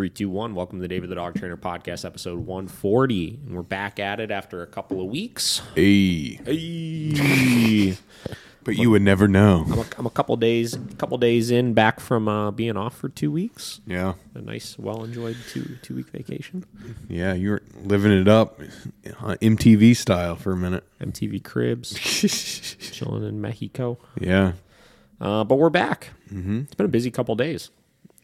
Three, two, one. Welcome to the David the Dog Trainer podcast, episode 140. And we're back at it after a couple of weeks. Hey, Hey. but you would never know. I'm, a, I'm a couple days couple days in back from uh, being off for two weeks. Yeah, A nice, well enjoyed two two week vacation. yeah, you were living it up, uh, MTV style for a minute. MTV Cribs, chilling in Mexico. Yeah, Uh, but we're back. Mm-hmm. It's been a busy couple days.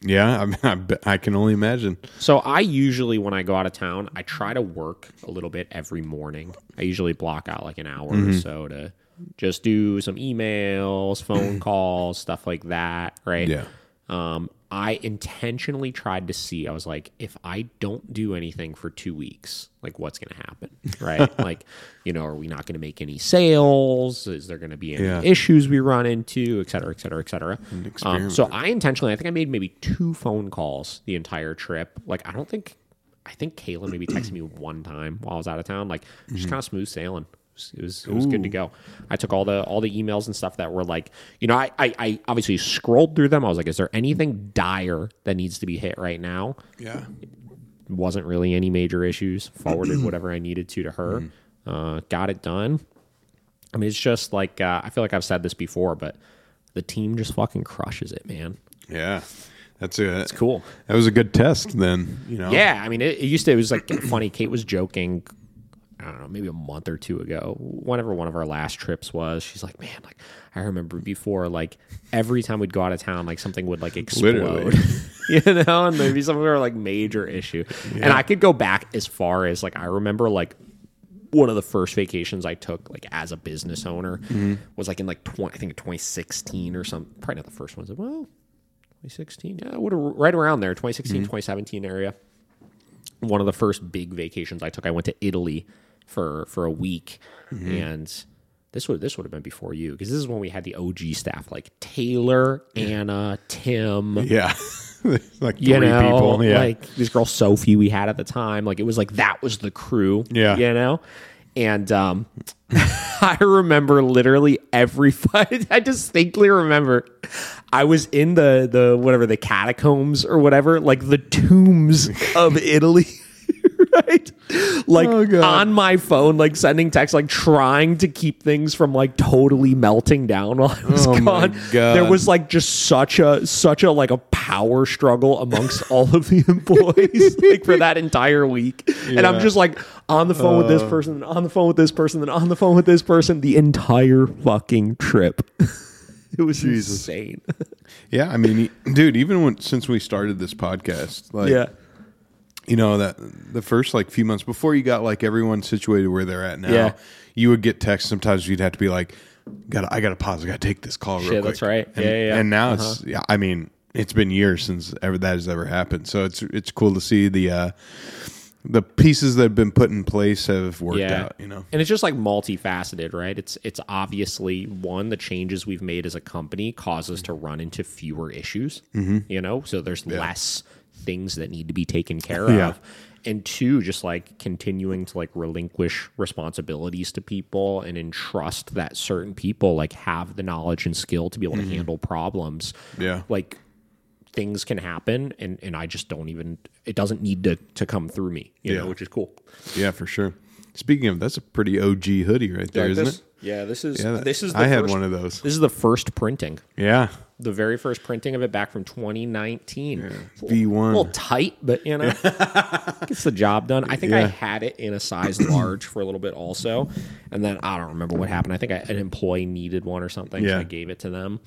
Yeah, I, I, I can only imagine. So I usually, when I go out of town, I try to work a little bit every morning. I usually block out like an hour or so to just do some emails, phone calls, stuff like that. Right. Yeah. Um, I intentionally tried to see. I was like, if I don't do anything for two weeks, like what's going to happen, right? like, you know, are we not going to make any sales? Is there going to be any Yeah. issues we run into, et cetera, et cetera, et cetera? Um, so I intentionally, I think I made maybe two phone calls the entire trip. Like, I don't think, I think Kayla maybe texted me one time while I was out of town. Like, just kind of smooth sailing. It was it was good to go. I took all the all the emails and stuff that were like, you know, I, I I obviously scrolled through them. I was like, is there anything dire that needs to be hit right now? Yeah, It wasn't really any major issues. Forwarded whatever I needed to to her. Uh, got it done. I mean, it's just like uh, I feel like I've said this before, but the team just fucking crushes it, man. yeah. That's a It's cool. That was a good test. Then you know. Yeah, I mean, it, it used to. It was like funny. Kate was joking. I don't know, maybe a month or two ago, whenever one of our last trips was, she's like, "Man, like I remember before, like every time we'd go out of town, like something would like explode, you know, and maybe some of our like major issue." And I could go back as far as like I remember like one of the first vacations I took like as a business owner mm-hmm. was like in like 20, I think 2016 or something. Probably not the first one. I was like, well, 2016, yeah, would right around there, 2016, mm-hmm. 2017 area. One of the first big vacations I took, I went to Italy for for a week, and this would this would have been before you because this is when we had the OG staff like Taylor, Anna, Tim, Yeah. like three you know, people. Yeah. like this girl Sophie we had at the time. Like it was like that was the crew. Yeah. you know. And um, I remember literally every fight. I distinctly remember I was in the the whatever the catacombs or whatever, like the tombs of Italy. Right, like Oh, on my phone, like sending texts, like trying to keep things from like totally melting down while I was Oh, my gone. God. There was like just such a such a like a power struggle amongst all of the employees like for that entire week and i'm just like on the phone with this uh. person on the phone with this person then on the phone with this person the entire fucking trip it was insane yeah. I mean, dude. Even when since we started this podcast, like yeah you know that the first like few months before you got like everyone situated where they're at now Yeah. you would get texts. Sometimes you'd have to be like gotta i gotta pause. I gotta take this call real Shit, quick. that's right. and, Yeah, yeah, yeah. and now it's yeah i mean it's been years since ever that has ever happened. So it's it's cool to see the uh the pieces that have been put in place have worked yeah. out you know? And it's just like multifaceted right? It's it's obviously one the changes we've made as a company cause us to run into fewer issues Mm-hmm. you know? So there's less things that need to be taken care Yeah. of and two just like continuing to like relinquish responsibilities to people and entrust that certain people like have the knowledge and skill to be able to handle problems Mm-hmm. Yeah. like things can happen and and i just don't even it doesn't need to to come through me you Yeah. know which is cool yeah for sure speaking of that's a pretty og hoodie right there Like not this- it Yeah, this is Yeah, this is. The I had one of those. This is the first printing, yeah the very first printing of it back from 2019. It's a V1. little, little tight, but you know, gets the job done. I think I had it in a size large for a little bit also, and then I don't remember what happened. I think I, an employee needed one or something, so I gave it to them.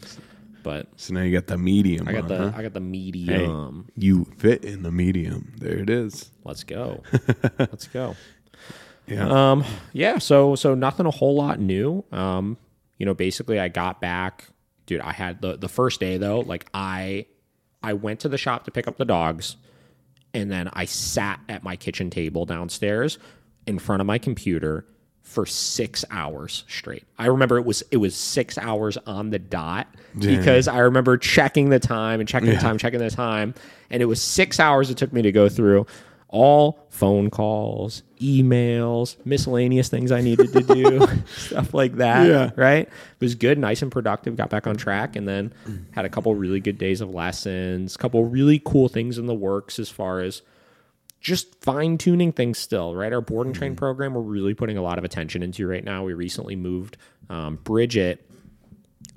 But so now you got the medium I got on, the huh? I got the Hey, medium. you fit in the medium there it is Let's go. Let's go. Yeah. Um, yeah, so so nothing a whole lot new. Um, you know, basically I got back, dude, I had the the first day though, like I I went to the shop to pick up the dogs and then I sat at my kitchen table downstairs in front of my computer for 6 hours straight. I remember it was it was 6 hours on the dot because I remember checking the time and checking the time, checking the time, and it was 6 hours it took me to go through all phone calls, emails, miscellaneous things I needed to do, stuff like that. Yeah. Right. It was good, nice and productive. Got back on track, and then had a couple really good days of lessons, couple really cool things in the works as far as just fine tuning things still, right? Our board and train program, we're really putting a lot of attention into right now. We recently moved um, Bridget,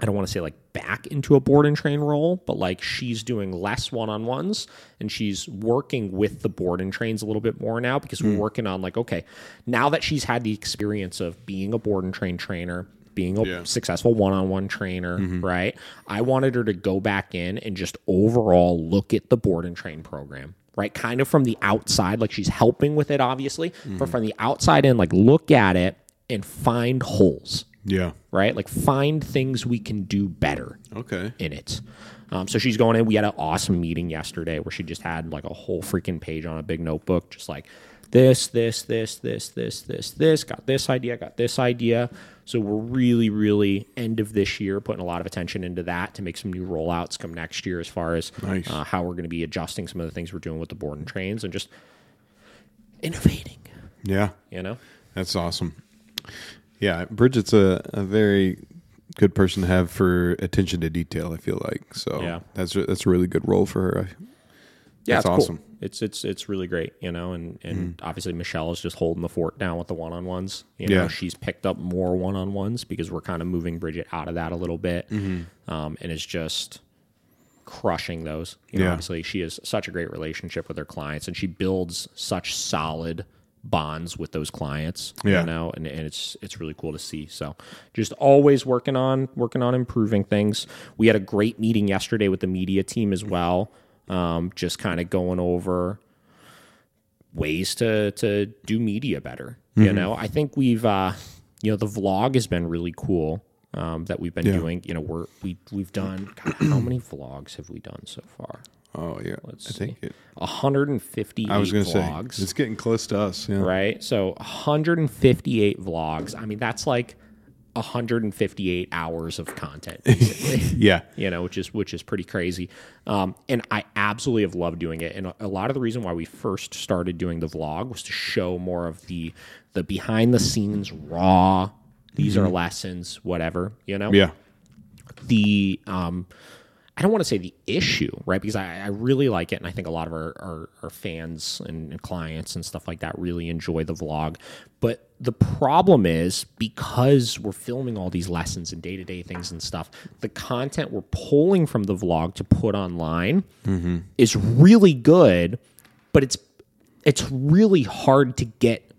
I don't want to say like back into a board and train role, but like she's doing less one on ones and she's working with the board and trains a little bit more now because we're hmm. working on like, okay, now that she's had the experience of being a board and train trainer, being a Yeah. successful one-on-one trainer, mm-hmm. right? I wanted her to go back in and just overall look at the board and train program, right? Kind of from the outside, like she's helping with it, obviously, but mm-hmm. from the outside in, like look at it and find holes, Yeah. right? Like find things we can do better Okay. in it. Um, so she's going in. We had an awesome meeting yesterday where she just had like a whole freaking page on a big notebook, just like this, this, this, this, this, this, this, got this idea, got this idea. So we're really, really end of this year putting a lot of attention into that to make some new rollouts come next year as far as Nice. uh, how we're going to be adjusting some of the things we're doing with the board and trains and just innovating, Yeah. you know? That's awesome. Yeah, Bridget's a, a very good person to have for attention to detail. I feel like so. Yeah. that's a, that's a really good role for her. Yeah, That's it's awesome. Cool. It's it's it's really great, you know, and and obviously Michelle is just holding the fort down with the one on ones. You know, Yeah. she's picked up more one on ones because we're kind of moving Bridget out of that a little bit, um, and is just crushing those. You know, Yeah. obviously she has such a great relationship with her clients, and she builds such solid bonds with those clients. Yeah. you know, and, and it's it's really cool to see. So just always working on working on improving things. We had a great meeting yesterday with the media team as well. Um, just kind of going over ways to to do media better. Mm-hmm. You know, I think we've uh, you know the vlog has been really cool um, that we've been Yeah. doing. You know, we're we we've done God, how many vlogs have we done so far? Oh yeah, Let's I think it. 158 I was going to say vlogs. it's getting close to us. Yeah. right? So 158 vlogs. I mean, that's like 158 hours of content, basically. Yeah. you know, which is which is pretty crazy. Um, and I absolutely have loved doing it. And a, a lot of the reason why we first started doing the vlog was to show more of the the behind the scenes raw. These are lessons, whatever you know Mm-hmm. Yeah. the um I don't want to say the issue, right? Because I, I really like it, and I think a lot of our, our, our fans and, and clients and stuff like that really enjoy the vlog. But the problem is because we're filming all these lessons and day to day things and stuff, the content we're pulling from the vlog to put online mm-hmm. is really good, but it's it's really hard to get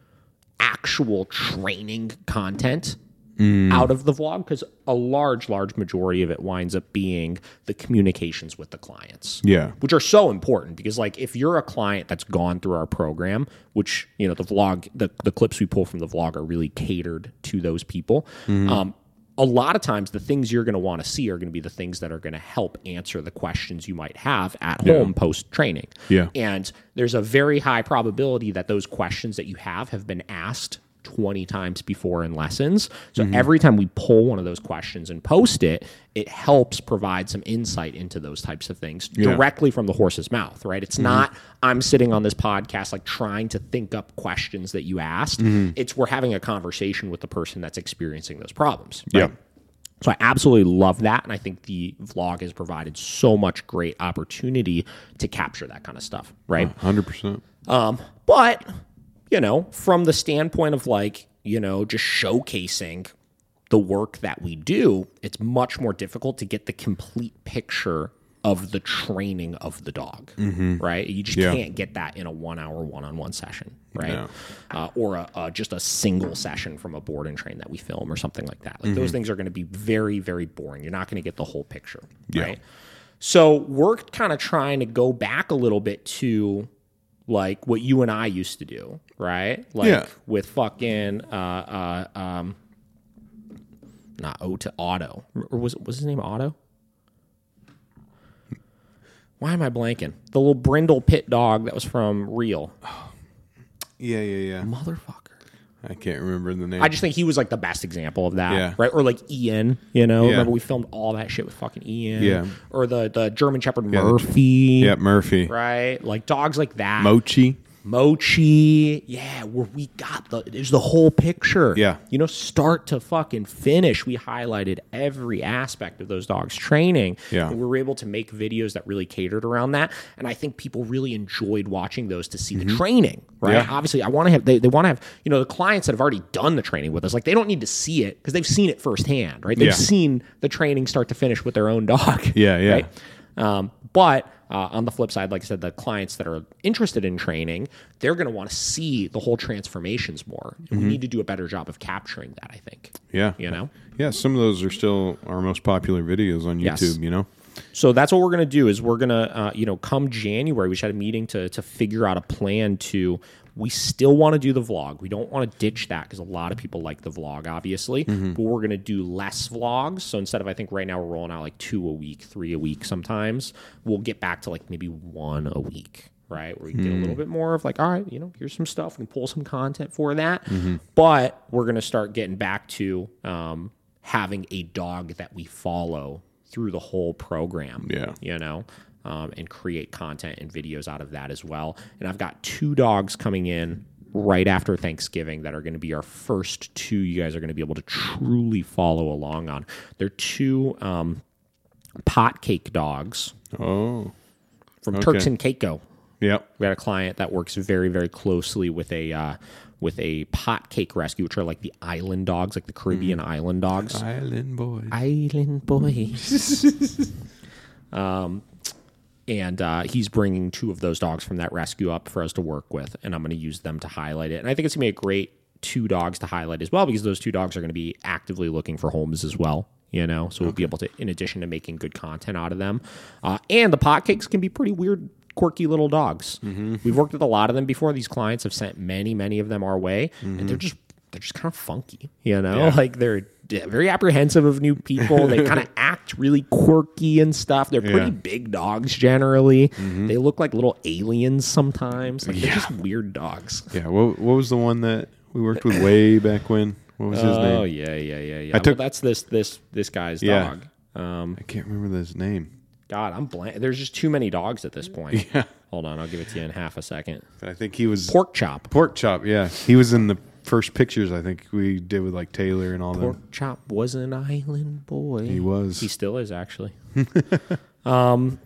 actual training content out of the vlog because a large, large majority of it winds up being the communications with the clients. Yeah. Which are so important because like if you're a client that's gone through our program, which, you know, the vlog the, the clips we pull from the vlog are really catered to those people. Um a lot of times the things you're going to want to see are going to be the things that are going to help answer the questions you might have at home post training. Yeah. And there's a very high probability that those questions that you have have been asked 20 times before in lessons. So mm-hmm. every time we pull one of those questions and post it, it helps provide some insight into those types of things directly from the horse's mouth, right? It's mm-hmm. not I'm sitting on this podcast like trying to think up questions that you asked. Mm-hmm. It's we're having a conversation with the person that's experiencing those problems. Right? Yeah. So I absolutely love that. And I think the vlog has provided so much great opportunity to capture that kind of stuff, right? Hundred percent. Um, but, you know, from the standpoint of like, you know, just showcasing the work that we do, it's much more difficult to get the complete picture of the training of the dog, right? You just Yeah. can't get that in a one hour one on one session, right? No. Uh, or a, uh, just a single session from a board and train that we film or something like that. Like those things are going to be very, very boring. You're not going to get the whole picture, right? So we're kind of trying to go back a little bit to like what you and I used to do, right? Like Yeah. with fucking uh uh um not O to Otto. Or was was his name Otto? Why am I blanking? The little brindle pit dog that was from Real. Yeah, yeah, yeah. Motherfucker. I can't remember the name. I just think he was like the best example of that, Yeah. right? Or like Ian, you know. Yeah. Remember we filmed all that shit with fucking Ian, Yeah. Or the the German Shepherd the- Murphy, yeah, Murphy, right? Like dogs like that, Mochi. Mochi, yeah, where we got the there's the whole picture. Yeah. You know, start to fucking finish. We highlighted every aspect of those dogs' training. Yeah. And we were able to make videos that really catered around that. And I think people really enjoyed watching those to see the training. Right. Mm-hmm. Yeah. Obviously, I want to have they, they want to have, you know, the clients that have already done the training with us, like they don't need to see it because they've seen it firsthand, right? They've Yeah. seen the training start to finish with their own dog. Yeah, yeah. Right? Um, but uh, on the flip side, like I said, the clients that are interested in training, they're going to want to see the whole transformations more. And we need to do a better job of capturing that. I think. Mm-hmm. Yeah. You know. Yeah, some of those are still our most popular videos on Yes. YouTube, you know? So that's what we're going to do. Is we're going to, uh, you know, come January, we should have a meeting to to figure out a plan to. We still want to do the vlog. We don't want to ditch that because a lot of people like the vlog, obviously. But we're going to do less vlogs. So instead of, I think right now we're rolling out like two a week, three a week sometimes. We'll get back to like maybe one a week, right? Where we get a little bit more of like, all right, you know, here's some stuff. We can pull some content for that. But we're going to start getting back to um, having a dog that we follow through the whole program. Yeah. You know, um, and create content and videos out of that as well. And I've got two dogs coming in right after Thanksgiving that are going to be our first two you guys are going to be able to truly follow along on. They're two um, potcake dogs Oh. from Turks and Caicos. Yep. We got a client that works very, very closely with a uh, with a potcake rescue, which are like the island dogs, like the Caribbean island dogs. Island boys. Island boys. um, and uh, he's bringing two of those dogs from that rescue up for us to work with, and I'm going to use them to highlight it. And I think it's going to be a great two dogs to highlight as well because those two dogs are going to be actively looking for homes as well. You know, so we'll be able to, in addition to making good content out of them, uh, and the potcakes can be pretty weird, quirky little dogs. Mm-hmm. We've worked with a lot of them before. These clients have sent many, many of them our way, and they're mm-hmm. just they're just kind of funky. You know, like they're very apprehensive of new people. They kind of act really quirky and stuff. They're pretty Yeah. big dogs generally. Mm-hmm. They look like little aliens sometimes. Like they're Yeah. just weird dogs. Yeah. What, what was the one that we worked with way back when? What was his Oh name? Oh yeah, yeah, yeah, yeah. I took- well, that's this this this guy's Yeah. dog. Um, I can't remember his name. God, I'm blank. There's just too many dogs at this point. Yeah. Hold on, I'll give it to you in half a second. I think he was Pork chop. Pork Chop. Yeah. He was in the first pictures I think we did with like Taylor and all Pork them. chop was an island boy. He was. He still is actually. Um,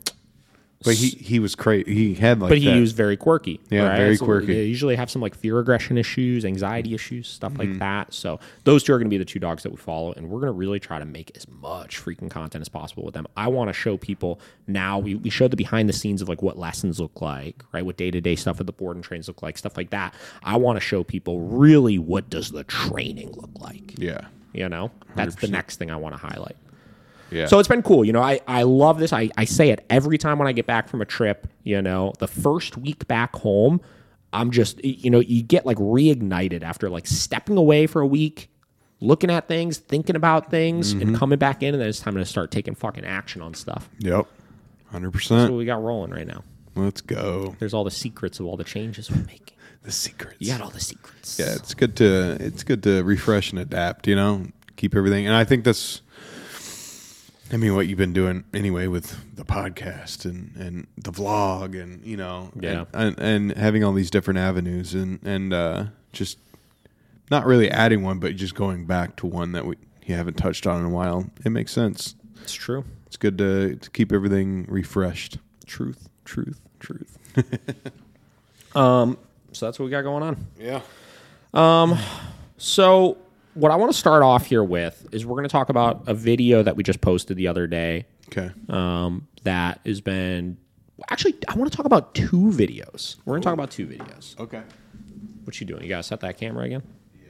but he, he was crazy. He had like but he that. was very quirky. Yeah, right? very So quirky. They usually have some like fear aggression issues, anxiety issues, stuff Mm-hmm. like that. So those two are going to be the two dogs that we follow, and we're going to really try to make as much freaking content as possible with them. I want to show people now. We, we showed the behind the scenes of like what lessons look like, right? What day to day stuff at the board and trains look like, stuff like that. I want to show people really what does the training look like. Yeah. You know, that's the next thing I want to highlight. Yeah. So it's been cool. You know, I, I love this. I, I say it every time when I get back from a trip. You know, the first week back home, I'm just, you know, you get like reignited after like stepping away for a week, looking at things, thinking about things, Mm-hmm. and coming back in. And then it's time to start taking fucking action on stuff. Yep. Hundred That's what we got rolling right now. Let's go. There's all the secrets of all the changes we're making. The secrets. You got all the secrets. yeah, it's good to it's good to refresh and adapt. You know, keep everything. And I think that's. I mean, what you've been doing anyway with the podcast and, and the vlog and you know Yeah. and, and, and having all these different avenues and and uh, just not really adding one, but just going back to one that we you haven't touched on in a while. It makes sense. It's true. It's good to to keep everything refreshed. Truth, truth, truth. um, so that's what we got going on. Yeah. Um, So, what I want to start off here with is we're going to talk about a video that we just posted the other day Okay. um, that has been. Actually, I want to talk about two videos. We're going to talk about two videos. Okay. What you doing? You got to set that camera again? Yeah.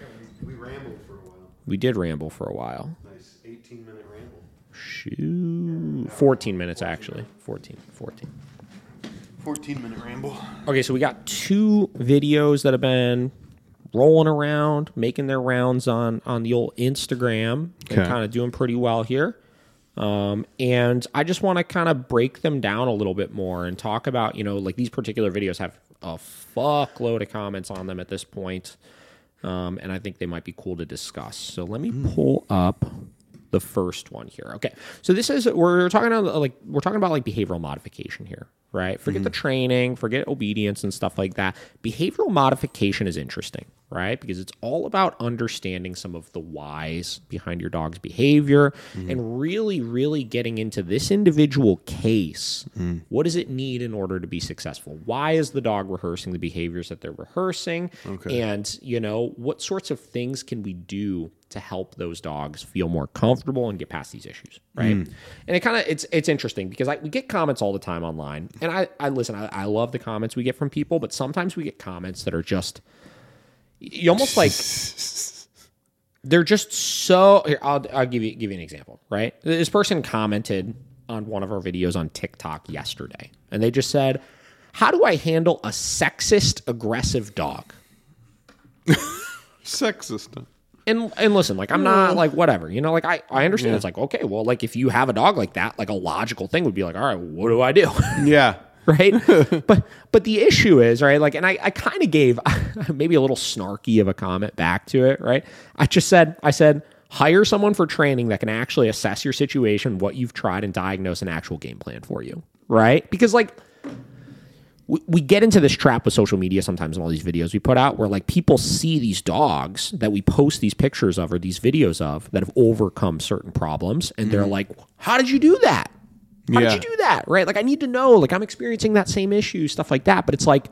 yeah we we, rambled for a while. We did ramble for a while. Nice 18 minute ramble. Shoot. 14 minutes, actually. 14. 14. 14 minute ramble. Okay, so we got two videos that have been rolling around, making their rounds on on the old Instagram, and Okay. kind of doing pretty well here. Um, and I just want to kind of break them down a little bit more and talk about, you know, like these particular videos have a fuckload of comments on them at this point. Um, and I think they might be cool to discuss. So let me pull up the first one here. Okay, so this is we're talking about like we're talking about like behavioral modification here, right? Forget the mm-hmm. training, forget obedience and stuff like that. Behavioral modification is interesting, right? Because it's all about understanding some of the whys behind your dog's behavior mm-hmm. and really, really getting into this individual case. Mm. What does it need in order to be successful? Why is the dog rehearsing the behaviors that they're rehearsing? And, you know, what sorts of things can we do to help those dogs feel more comfortable and get past these issues, right? Mm. And it kind of it's it's interesting because I, we get comments all the time online, and I I listen, I, I love the comments we get from people, but sometimes we get comments that are just you almost like they're just so. Here, I'll I'll give you give you an example, right? This person commented on one of our videos on TikTok yesterday, and they just said, "How do I handle a sexist aggressive dog?" Sexist. And and listen, like I'm not mm. like whatever, you know, like I I understand it's like okay, well, like if you have a dog like that, like a logical thing would be like, all right, what do I do? Yeah. right? but but the issue is right, like, and I I kind of gave maybe a little snarky of a comment back to it, right? I just said I said hire someone for training that can actually assess your situation, what you've tried, and diagnose an actual game plan for you, right? Because like we, we get into this trap with social media sometimes in all these videos we put out where like people see these dogs that we post these pictures of or these videos of that have overcome certain problems and they're mm-hmm. like how did you do that how Yeah. did you do that right like i need to know like i'm experiencing that same issue stuff like that but it's like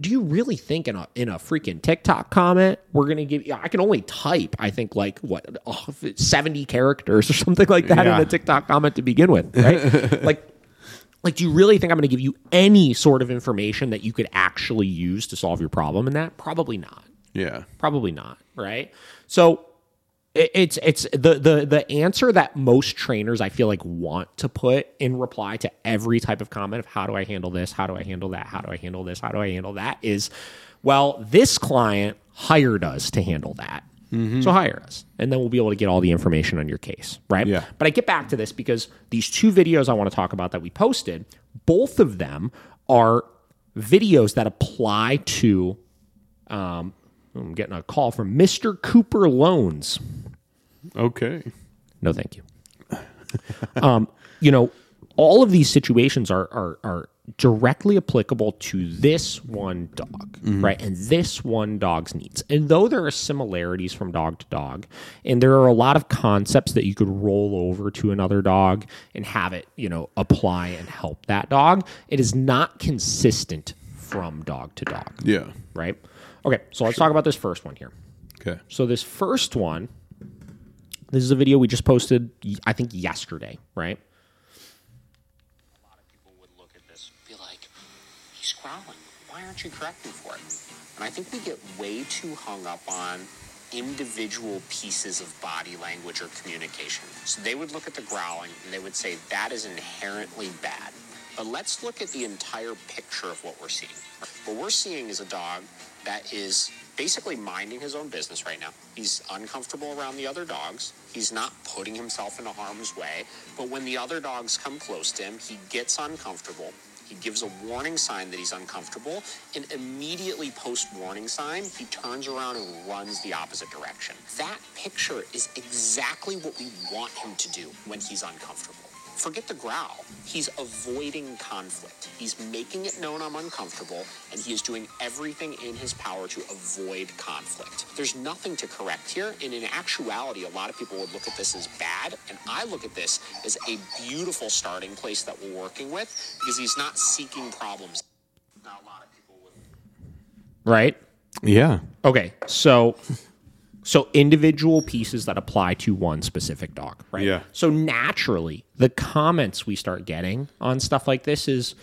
do you really think in a in a freaking TikTok comment we're gonna give? You, I can only type. I think like what oh, seventy characters or something like that Yeah. in a TikTok comment to begin with, right? like, like do you really think I'm gonna give you any sort of information that you could actually use to solve your problem? in that probably not. Yeah. Probably not, right? So it- it's it's the the the answer that most trainers I feel like want to put in reply to every type of comment of how do I handle this, how do I handle that, how do I handle this, how do I handle that is well, this client hired us to handle that. So hire us, and then we'll be able to get all the information on your case, right? Yeah. But I get back to this because these two videos I want to talk about that we posted, both of them are videos that apply to um, I'm getting a call from Mr. Cooper Loans. Okay. No, thank you. um, you know, all of these situations are are are directly applicable to this one dog, mm-hmm. right? And this one dog's needs. And though there are similarities from dog to dog, and there are a lot of concepts that you could roll over to another dog and have it, you know, apply and help that dog, it is not consistent from dog to dog, Yeah. right? Okay, so let's talk about this first one here. Okay. So this first one, this is a video we just posted, I think yesterday, right? A lot of people would look at this and be like, he's growling. You correcting for it? And I think we get way too hung up on individual pieces of body language or communication. So they would look at the growling and they would say that is inherently bad. But let's look at the entire picture of what we're seeing. What we're seeing is a dog that is basically minding his own business right now. He's uncomfortable around the other dogs. He's not putting himself into harm's way. But when the other dogs come close to him, he gets uncomfortable. He gives a warning sign that he's uncomfortable, and immediately post warning sign, he turns around and runs the opposite direction. That picture is exactly what we want him to do when he's uncomfortable. Forget the growl. He's avoiding conflict. He's making it known I'm uncomfortable, and he is doing everything in his power to avoid conflict. There's nothing to correct here, and in actuality, a lot of people would look at this as bad, and I look at this as a beautiful starting place that we're working with because he's not seeking problems. Now, a lot of people would. Right? Yeah. Okay, so so individual pieces that apply to one specific dog, right? Yeah. So naturally, the comments we start getting on stuff like this is,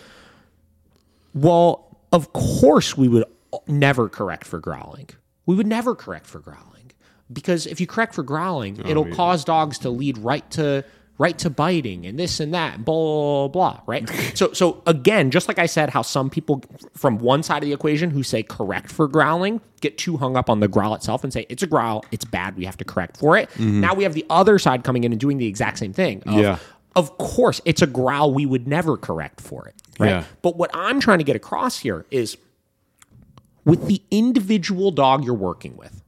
well, of course we would never correct for growling. We would never correct for growling because if you correct for growling, it'll yeah. cause dogs to lead right to right to biting and this and that, blah blah, blah right? so so again, just like I said, how some people from one side of the equation who say correct for growling get too hung up on the growl itself and say it's a growl, it's bad, we have to correct for it. Mm-hmm. Now we have the other side coming in and doing the exact same thing. of, Yeah. Of course, it's a growl. We would never correct for it. Right. Yeah. But what I'm trying to get across here is with the individual dog you're working with,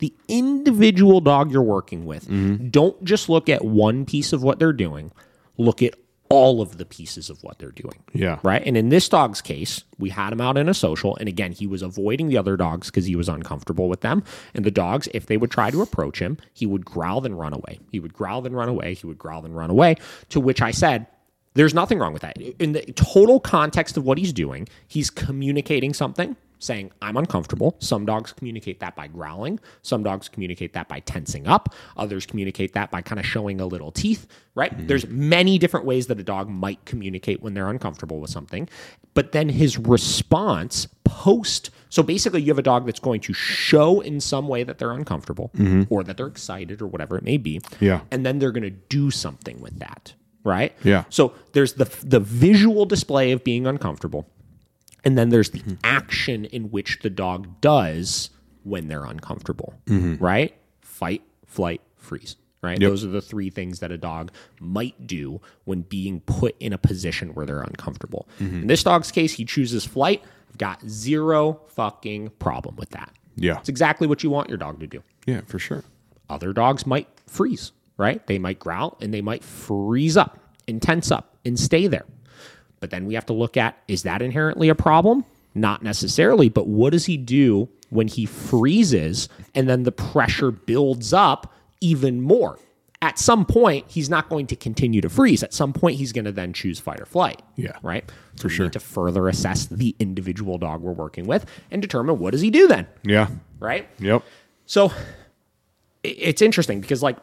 the individual dog you're working with. Mm-hmm. Don't just look at one piece of what they're doing. Look at all of the pieces of what they're doing. Yeah. Right. And in this dog's case, we had him out in a social. And again, he was avoiding the other dogs because he was uncomfortable with them. And the dogs, if they would try to approach him, he would growl and run away. He would growl and run away. He would growl and run away. To which I said, there's nothing wrong with that. In the total context of what he's doing, he's communicating something, saying, I'm uncomfortable. Some dogs communicate that by growling. Some dogs communicate that by tensing up. Others communicate that by kind of showing a little teeth, right? Mm-hmm. There's many different ways that a dog might communicate when they're uncomfortable with something. But then his response post so basically, you have a dog that's going to show in some way that they're uncomfortable mm-hmm. or that they're excited or whatever it may be. Yeah. And then they're going to do something with that, right? Yeah. So there's the the visual display of being uncomfortable, and then there's the mm-hmm. action in which the dog does when they're uncomfortable, mm-hmm. right? Fight, flight, freeze. Right. Those are the three things that a dog might do when being put in a position where they're uncomfortable. Mm-hmm. In this dog's case, he chooses flight. I've got zero fucking problem with that. Yeah. It's exactly what you want your dog to do Yeah, for sure. other dogs might freeze, right? They might growl and they might freeze up and tense up and stay there. But then we have to look at is that inherently a problem? Not necessarily, but what does he do when he freezes and then the pressure builds up even more? At some point, he's not going to continue to freeze. At some point, he's going to then choose fight or flight. Yeah. Right? So For we sure. need to further assess the individual dog we're working with and determine what does he do then? Yeah. Right? Yep. So it's interesting because like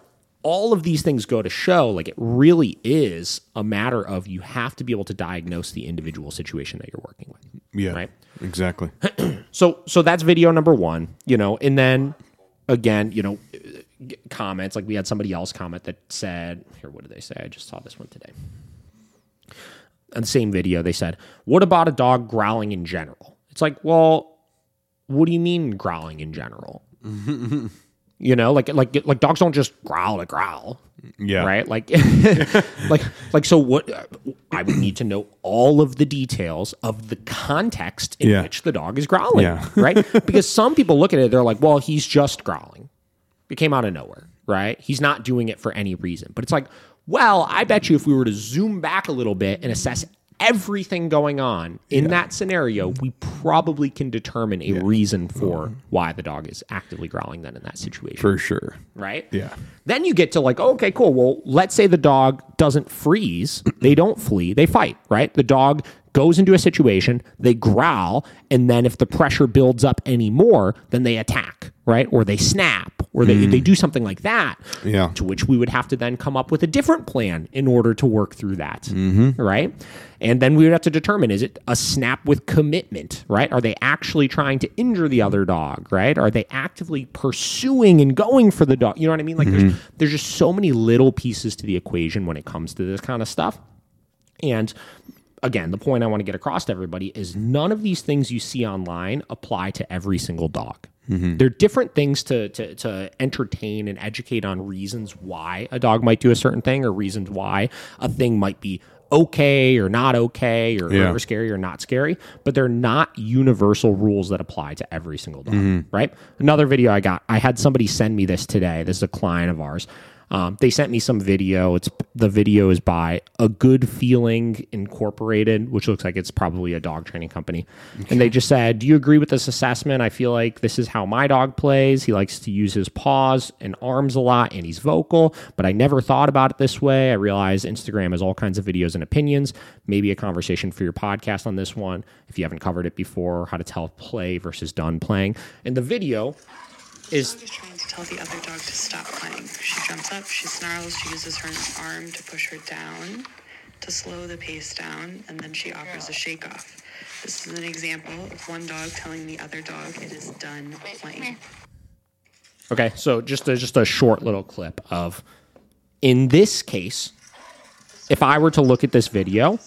all of these things go to show like it really is a matter of you have to be able to diagnose the individual situation that you're working with. Yeah. Right. Exactly. So so that's video number 1, you know, and then again, you know, comments like we had somebody else comment that said, here what did they say? I just saw this one today. On the same video, they said, "What about a dog growling in general?" It's like, "Well, what do you mean growling in general?" you know, like like like dogs don't just growl to growl, Yeah. right? Like like like so what I would need to know all of the details of the context in Yeah. which the dog is growling, Yeah. right? Because some people look at it they're like, "Well, he's just growling." It came out of nowhere, right? He's not doing it for any reason. But it's like, well, I bet you if we were to zoom back a little bit and assess everything going on in that scenario, we probably can determine a reason for mm-hmm. why the dog is actively growling then in that situation. For sure. right? Yeah. Then you get to like, okay, cool. Well, let's say the dog doesn't freeze, they don't flee, they fight, right? The dog goes into a situation, they growl, and then if the pressure builds up anymore, then they attack, right? Or they snap, or they, they mm. do something like that. Yeah. To which we would have to then come up with a different plan in order to work through that, mm-hmm. right? And then we would have to determine is it a snap with commitment, right? Are they actually trying to injure the other dog, right? Are they actively pursuing and going for the dog? You know what I mean? Like there's, mm-hmm. there's just so many little pieces to the equation when it comes to this kind of stuff. And again, the point I want to get across to everybody is none of these things you see online apply to every single dog. Mm-hmm. They're different things to, to to entertain and educate on reasons why a dog might do a certain thing or reasons why a thing might be okay or not okay or, Yeah. or scary or not scary, but they're not universal rules that apply to every single dog, mm-hmm. right? Another video I got, I had somebody send me this today. This is a client of ours. Um, they sent me some video. It's the video is by a Good Feeling Incorporated, which looks like it's probably a dog training company. And they just said, "Do you agree with this assessment? I feel like this is how my dog plays. He likes to use his paws and arms a lot, and he's vocal. But I never thought about it this way. I realize Instagram has all kinds of videos and opinions. Maybe a conversation for your podcast on this one if you haven't covered it before. How to tell play versus done playing. And the video is tell the other dog to stop playing. She jumps up, she snarls, she uses her arm to push her down to slow the pace down, and then she offers a shake off. This is an example of one dog telling the other dog it is done playing. Okay, so just a, just a short little clip of in this case, if I were to look at this video,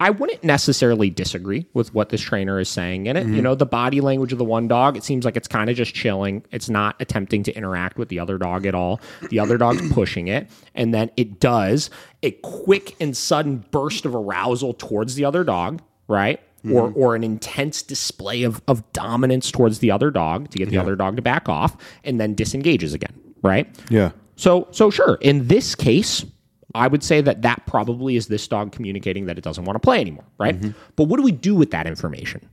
I wouldn't necessarily disagree with what this trainer is saying in it. You mm-hmm. know, the body language of the one dog, it seems like it's kind of just chilling. It's not attempting to interact with the other dog at all. The other dog's pushing it, and then it does a quick and sudden burst of arousal towards the other dog, right? Mm-hmm. Or, or an intense display of, of dominance towards the other dog to get the other dog to back off and then disengages again, right? Yeah. So, so sure. In this case, I would say that that probably is this dog communicating that it doesn't want to play anymore, right? Mm-hmm. But what do we do with that information?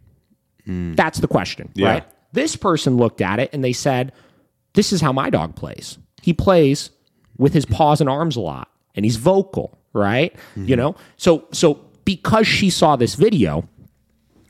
Mm. That's the question, Yeah. right? This person looked at it and they said, "This is how my dog plays. He plays with his paws and arms a lot, and he's vocal, right? You mm-hmm. know. So, so because she saw this video,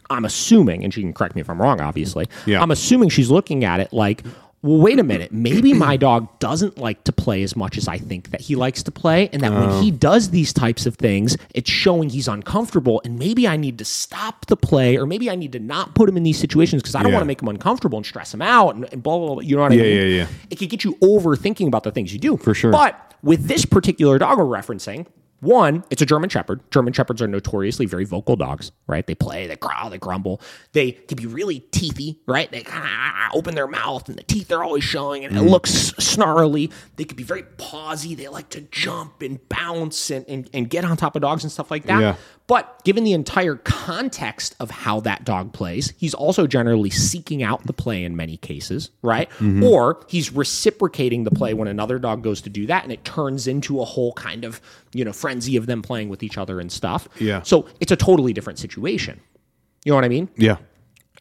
I'm assuming, and she can correct me if I'm wrong, obviously. Yeah. I'm assuming she's looking at it like, well, wait a minute, maybe my dog doesn't like to play as much as I think that he likes to play, and that when he oh. does these types of things, it's showing he's uncomfortable, and maybe I need to stop the play, or maybe I need to not put him in these situations because I don't Yeah. want to make him uncomfortable and stress him out, and, and blah, blah, blah. You know what I mean? Yeah, yeah, yeah. It could get you overthinking about the things you do. For sure. But with this particular dog we're referencing, one, it's a German Shepherd. German Shepherds are notoriously very vocal dogs, right? They play, they growl, they grumble. They can be really teethy, right? They kind ah, ah, ah, open their mouth and the teeth are always showing and it mm. looks snarly. They could be very pawsy. They like to jump and bounce and, and, and get on top of dogs and stuff like that. Yeah. But given the entire context of how that dog plays, he's also generally seeking out the play in many cases, right? Mm-hmm. Or he's reciprocating the play when another dog goes to do that and it turns into a whole kind of, you know, frenzy of them playing with each other and stuff. Yeah. So it's a totally different situation. You know what I mean? Yeah.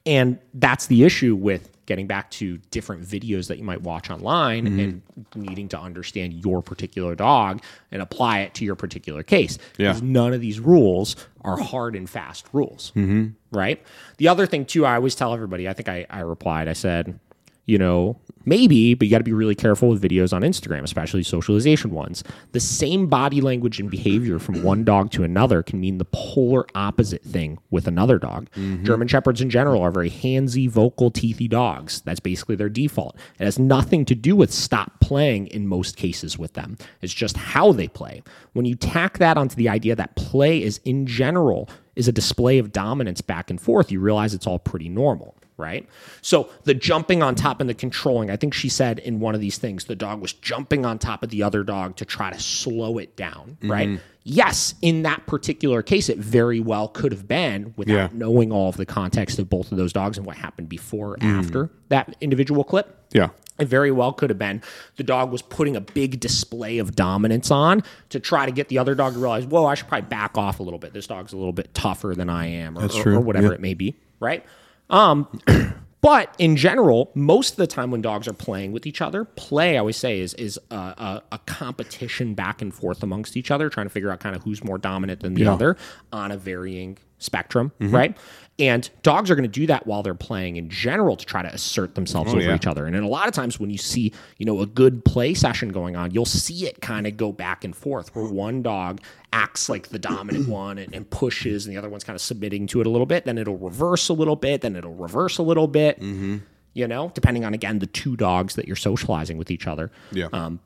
And that's the issue with getting back to different videos that you might watch online Mm-hmm. and needing to understand your particular dog and apply it to your particular case. Yeah. Because none of these rules are hard and fast rules. Mm-hmm. Right. The other thing, too, I always tell everybody, I think I, I replied, I said, you know, maybe, but you got to be really careful with videos on Instagram, especially socialization ones. The same body language and behavior from one dog to another can mean the polar opposite thing with another dog. Mm-hmm. German Shepherds in general are very handsy, vocal, teethy dogs. That's basically their default. It has nothing to do with stop playing in most cases with them. It's just how they play. When you tack that onto the idea that play is in general is a display of dominance back and forth, you realize it's all pretty normal right? So the jumping on top and the controlling, I think she said in one of these things, the dog was jumping on top of the other dog to try to slow it down, mm-hmm. right? Yes, in that particular case, it very well could have been without Yeah. knowing all of the context of both of those dogs and what happened before or after that individual clip. Yeah. It very well could have been the dog was putting a big display of dominance on to try to get the other dog to realize, whoa, I should probably back off a little bit. This dog's a little bit tougher than I am, or, or- or whatever Yeah. it may be, right? Um, but in general, most of the time when dogs are playing with each other, play I always say is is a, a, a competition back and forth amongst each other, trying to figure out kind of who's more dominant than the Yeah. other on a varying spectrum, Mm-hmm. right? And dogs are going to do that while they're playing in general to try to assert themselves over Oh, yeah. each other. And a lot of times when you see, you know, a good play session going on, you'll see it kind of go back and forth where one dog acts like the dominant one and, and pushes and the other one's kind of submitting to it a little bit. Then it'll reverse a little bit. Then it'll reverse a little bit, Mm-hmm. you know, depending on, again, the two dogs that you're socializing with each other. Yeah. Um,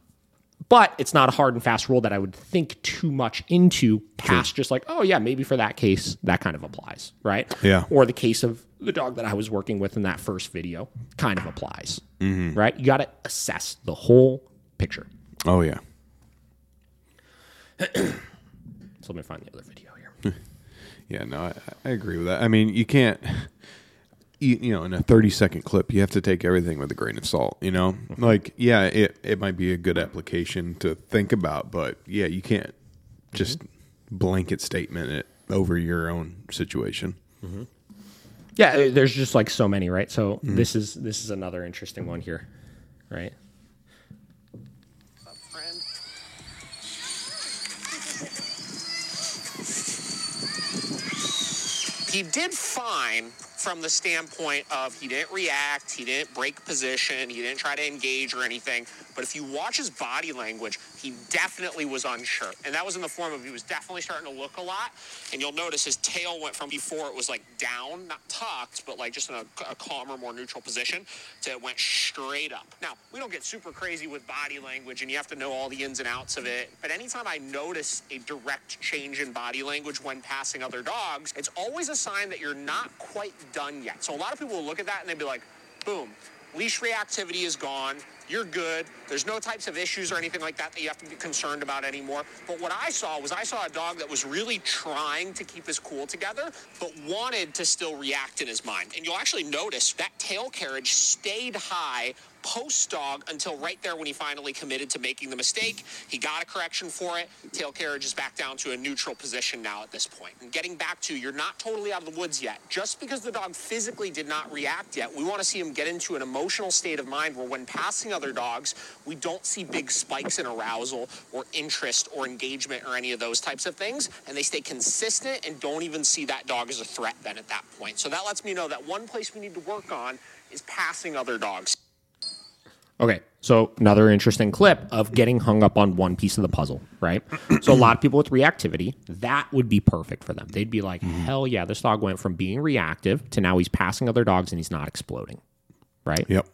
but it's not a hard and fast rule that I would think too much into past just like, oh, yeah, maybe for that case, that kind of applies, right? Yeah. Or the case of the dog that I was working with in that first video kind of applies, Mm-hmm. right? You got to assess the whole picture. Oh yeah. So let me find the other video here. Yeah, no, I, I agree with that. I mean, you can't, you, you know, in a 30 second clip, you have to take everything with a grain of salt, you know? Mm-hmm. Like, yeah, it, it might be a good application to think about, but yeah, you can't just mm-hmm. blanket statement it over your own situation. Mm-hmm. Yeah, uh, there's just like so many, right? So this is this is another interesting one here, right? friend. He did fine from the standpoint of he didn't react, he didn't break position, he didn't try to engage or anything. But if you watch his body language, he definitely was unsure. And that was in the form of he was definitely starting to look a lot. And you'll notice his tail went from before it was like down, not tucked, but like just in a, a calmer, more neutral position, to it went straight up. Now, we don't get super crazy with body language and you have to know all the ins and outs of it. But anytime I notice a direct change in body language when passing other dogs, it's always a sign that you're not quite done yet. So a lot of people will look at that and they'd be like, boom, leash reactivity is gone. you're good. There's no types of issues or anything like that that you have to be concerned about anymore. But what I saw was I saw a dog that was really trying to keep his cool together, but wanted to still react in his mind. And you'll actually notice that tail carriage stayed high post dog until right there when he finally committed to making the mistake. He got a correction for it. Tail carriage is back down to a neutral position now at this point. And getting back to you're not totally out of the woods yet. Just because the dog physically did not react yet, we want to see him get into an emotional state of mind where when passing other dogs, we don't see big spikes in arousal or interest or engagement or any of those types of things. And they stay consistent and don't even see that dog as a threat then at that point. So that lets me know that one place we need to work on is passing other dogs. Okay, so another interesting clip of getting hung up on one piece of the puzzle, right? so a lot of people with reactivity, that would be perfect for them. They'd be like, mm-hmm. hell yeah, this dog went from being reactive to now he's passing other dogs and he's not exploding, right? Yep.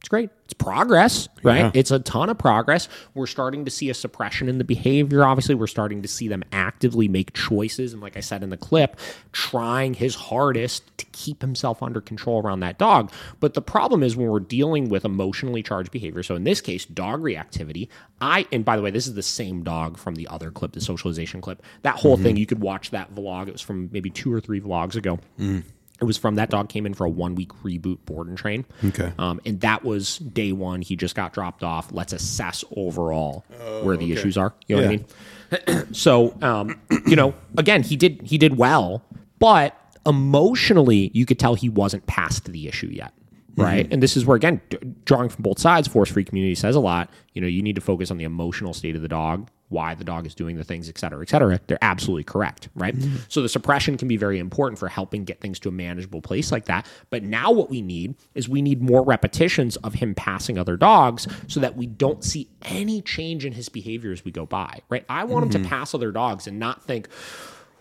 It's great. It's progress, right? Yeah. It's a ton of progress. We're starting to see a suppression in the behavior. Obviously, we're starting to see them actively make choices. And like I said in the clip, trying his hardest to keep himself under control around that dog. But the problem is when we're dealing with emotionally charged behavior. So in this case, dog reactivity. I, and by the way, this is the same dog from the other clip, the socialization clip. That whole mm-hmm. thing, you could watch that vlog. It was from maybe two or three vlogs ago. Mm. It was from that dog came in for a one week reboot board and train. Okay. Um, and that was day one. He just got dropped off. Let's assess overall where the okay. issues are. You know Yeah. what I mean? so, um, you know, again, he did he did well, but emotionally, you could tell he wasn't past the issue yet. Right. And this is where, again, d- drawing from both sides, force free community says a lot. You know, you need to focus on the emotional state of the dog, why the dog is doing the things, et cetera, et cetera. They're absolutely correct. Right. Mm-hmm. So the suppression can be very important for helping get things to a manageable place like that. But now what we need is we need more repetitions of him passing other dogs so that we don't see any change in his behavior as we go by. Right. I want him to mm-hmm. pass other dogs and not think,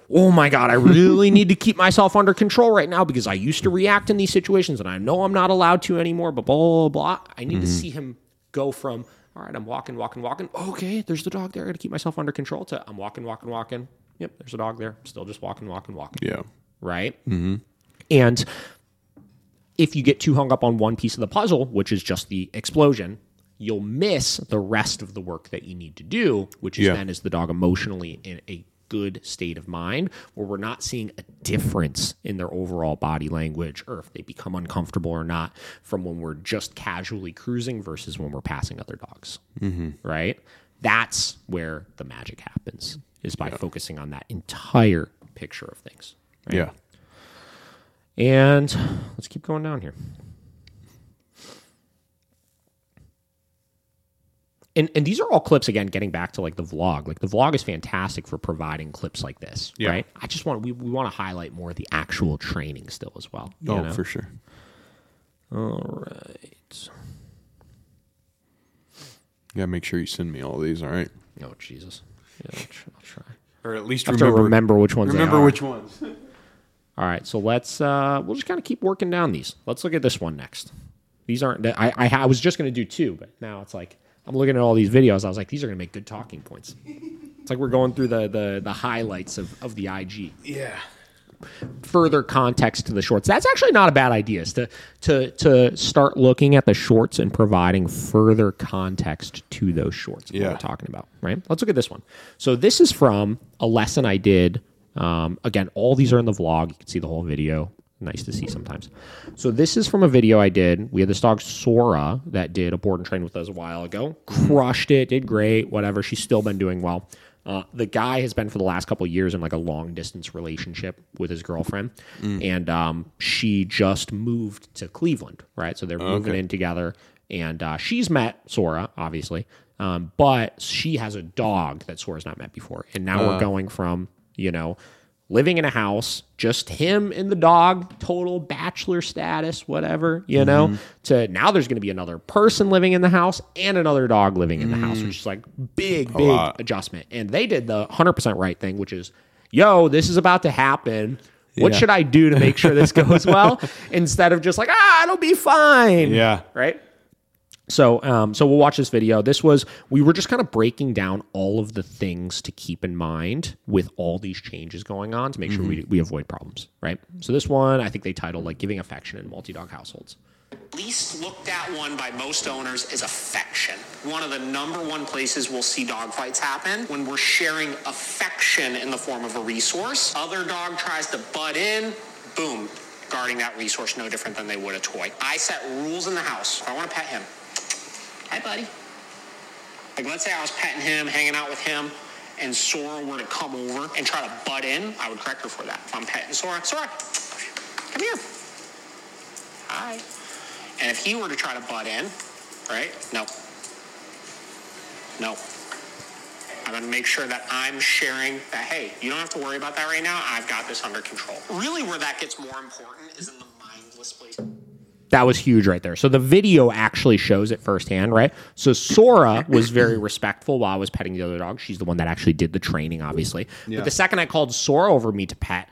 oh my God, I really need to keep myself under control right now because I used to react in these situations and I know I'm not allowed to anymore, but blah, blah, blah. I need to mm-hmm. see him go from, all right, I'm walking, walking, walking. Okay, there's the dog there. I got to keep myself under control to I'm walking, walking, walking. Yep, there's a dog there. Still just walking, walking, walking. Yeah. Right? Mm-hmm. And if you get too hung up on one piece of the puzzle, which is just the explosion, you'll miss the rest of the work that you need to do, which is Yeah. then is the dog emotionally in a good state of mind where we're not seeing a difference in their overall body language or if they become uncomfortable or not from when we're just casually cruising versus when we're passing other dogs. Mm-hmm. Right? That's where the magic happens is by focusing on that entire picture of things. Right? Yeah. And let's keep going down here. And, and these are all clips again getting back to like the vlog like the vlog is fantastic for providing clips like this Yeah. right i just want we, we want to highlight more of the actual training still as well you Oh, know? for sure. all right Yeah, make sure you send me all these, all right? oh jesus yeah, I'll, tr- I'll try Or at least I have to remember which ones they remember are. which ones. All right, so let's uh we'll just kind of keep working down these. Let's look at this one next. These aren't I I, I was just going to do two, but now it's like I'm looking at all these videos. I was like, these are going to make good talking points. It's like we're going through the the the highlights of of the IG. Yeah. Further context to the shorts. That's actually not a bad idea. Is to to to start looking at the shorts and providing further context to those shorts. Yeah. we're talking about, right? Let's look at this one. So this is from a lesson I did. Um, again, all these are in the vlog. You can see the whole video. Nice to see sometimes. So this is from a video I did. We had this dog Sora that did a board and train with us a while ago. Crushed it, did great, whatever. She's still been doing well. Uh, the guy has been for the last couple of years in like a long distance relationship with his girlfriend, and um, she just moved to Cleveland, right? So they're moving Okay. in together, and uh, she's met Sora, obviously, um, but she has a dog that Sora's not met before, and now we're going from you know living in a house, just him and the dog, total bachelor status, whatever, you know, to now there's going to be another person living in the house and another dog living in the house, which is like big, big lot. adjustment. And they did the 100% right thing, which is, yo, this is about to happen. What Yeah. should I do to make sure this goes well? Instead of just like, ah, it'll be fine. Yeah. Right. So, um, so we'll watch this video. This was we were just kind of breaking down all of the things to keep in mind with all these changes going on to make sure we, we avoid problems, right? So this one, I think they titled like giving affection in multi-dog households. least looked at one by most owners is affection. One of the number one places we'll see dog fights happen when we're sharing affection in the form of a resource. Other dog tries to butt in, boom, guarding that resource no different than they would a toy. I set rules in the house. If I want to pet him, hi buddy. Like let's say I was petting him, hanging out with him, and Sora were to come over and try to butt in, I would correct her for that. If I'm petting Sora, Sora, come here. Hi. And if he were to try to butt in, right? No. No. I'm going to make sure that I'm sharing that, hey, you don't have to worry about that right now. I've got this under control. Really, where that gets more important is in the mindless place. That was huge right there. So the video actually shows it firsthand, right? So Sora was very respectful while I was petting the other dog. She's the one that actually did the training, obviously. Yeah. But the second I called Sora over me to pet,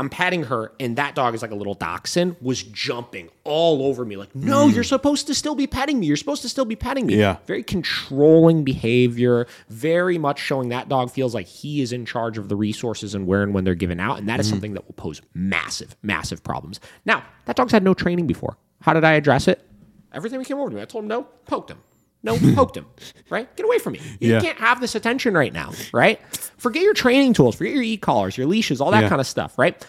I'm patting her, and that dog is like a little dachshund, was jumping all over me. Like, no, mm. you're supposed to still be petting me. You're supposed to still be petting me. Yeah. Very controlling behavior, very much showing that dog feels like he is in charge of the resources and where and when they're given out. And that is mm-hmm. something that will pose massive, massive problems. Now, that dog's had no training before. How did I address it? Every time he came over to me, I told him no, poked him. No, poked him. Right? Get away from me. You Yeah. can't have this attention right now. Right? Forget your training tools, forget your e collars, your leashes, all that Yeah. kind of stuff. Right?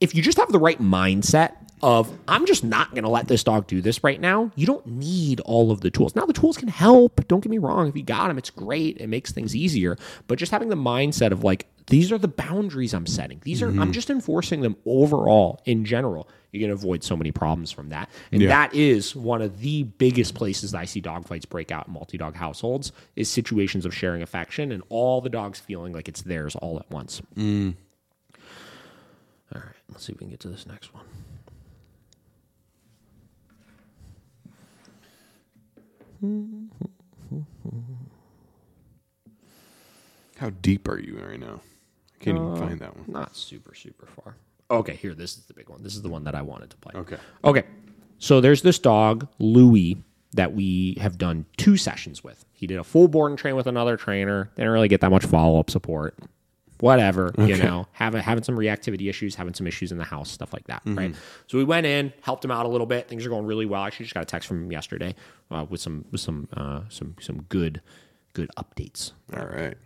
If you just have the right mindset of, I'm just not going to let this dog do this right now, you don't need all of the tools. Now, the tools can help. Don't get me wrong. If you got them, it's great. It makes things easier. But just having the mindset of, like, these are the boundaries I'm setting. These are, I'm mm-hmm. just enforcing them overall in general. You're going to avoid so many problems from that. And Yeah. that is one of the biggest places that I see dog fights break out in multi-dog households is situations of sharing affection and all the dogs feeling like it's theirs all at once. Mm. All right, let's see if we can get to this next one. How deep are you right now? I can't Uh, even find that one. Not super, super far. Okay, here, this is the big one. This is the one that I wanted to play. Okay. Okay. So there's this dog, Louis, that we have done two sessions with. He did a full board and train with another trainer. Didn't really get that much follow up support. Whatever, you know, having having some reactivity issues, having some issues in the house, stuff like that, right? So we went in, helped him out a little bit. Things are going really well. I actually just got a text from him yesterday uh, with some with some uh, some some good good updates All right.